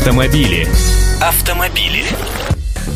Автомобили. Автомобили.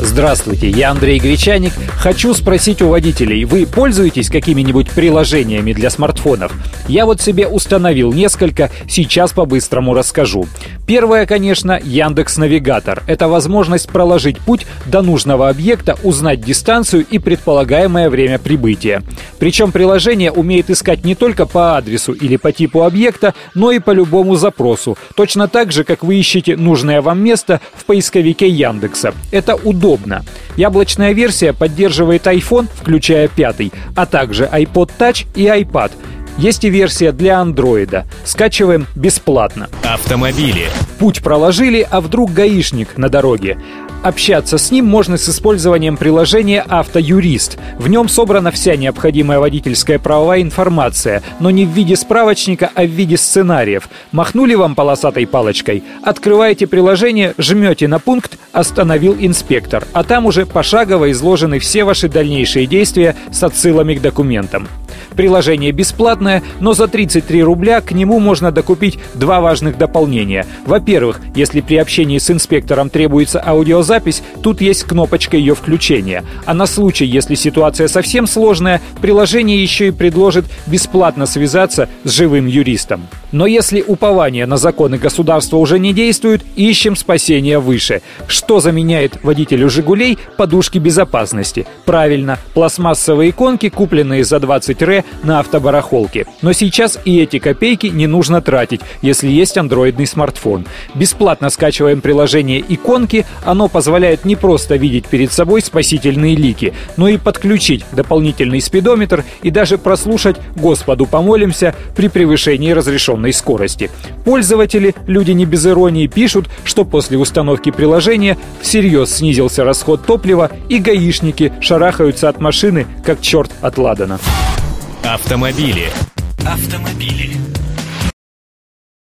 Здравствуйте, я Андрей Гречаник. Хочу спросить у водителей, вы пользуетесь какими-нибудь приложениями для смартфонов? Я вот себе установил несколько, сейчас по-быстрому расскажу. Первое, конечно, Яндекс Навигатор. Это возможность проложить путь до нужного объекта, узнать дистанцию и предполагаемое время прибытия. Причем приложение умеет искать не только по адресу или по типу объекта, но и по любому запросу. Точно так же, как вы ищете нужное вам место в поисковике Яндекса. Это удобно удобно. Яблочная версия поддерживает iPhone, включая пятый, а также iPod Touch и iPad. Есть и версия для андроида. Скачиваем бесплатно. Автомобили. Путь проложили, а вдруг гаишник на дороге. Общаться с ним можно с использованием приложения «Автоюрист». В нем собрана вся необходимая водительская правовая информация, но не в виде справочника, а в виде сценариев. Махнули вам полосатой палочкой, открываете приложение, жмете на пункт «Остановил инспектор», а там уже пошагово изложены все ваши дальнейшие действия с отсылами к документам. Приложение бесплатное, но за 33 рубля к нему можно докупить два важных дополнения. Во-первых, если при общении с инспектором требуется аудиозапись, тут есть кнопочка ее включения. А на случай, если ситуация совсем сложная, приложение еще и предложит бесплатно связаться с живым юристом. Но если упование на законы государства уже не действует, ищем спасение выше. Что заменяет водителю «Жигулей» подушки безопасности? Правильно, пластмассовые иконки, купленные за 20 ре на автобарахолке. Но сейчас и эти копейки не нужно тратить, если есть андроидный смартфон. Бесплатно скачиваем приложение «Иконки», оно позволяет не просто видеть перед собой спасительные лики, но и подключить дополнительный спидометр и даже прослушать «Господу помолимся» при превышении разрешенной скорости. Пользователи, люди не без иронии, пишут, что после установки приложения всерьез снизился расход топлива и гаишники шарахаются от машины, как черт от ладана. Автомобили. Автомобили.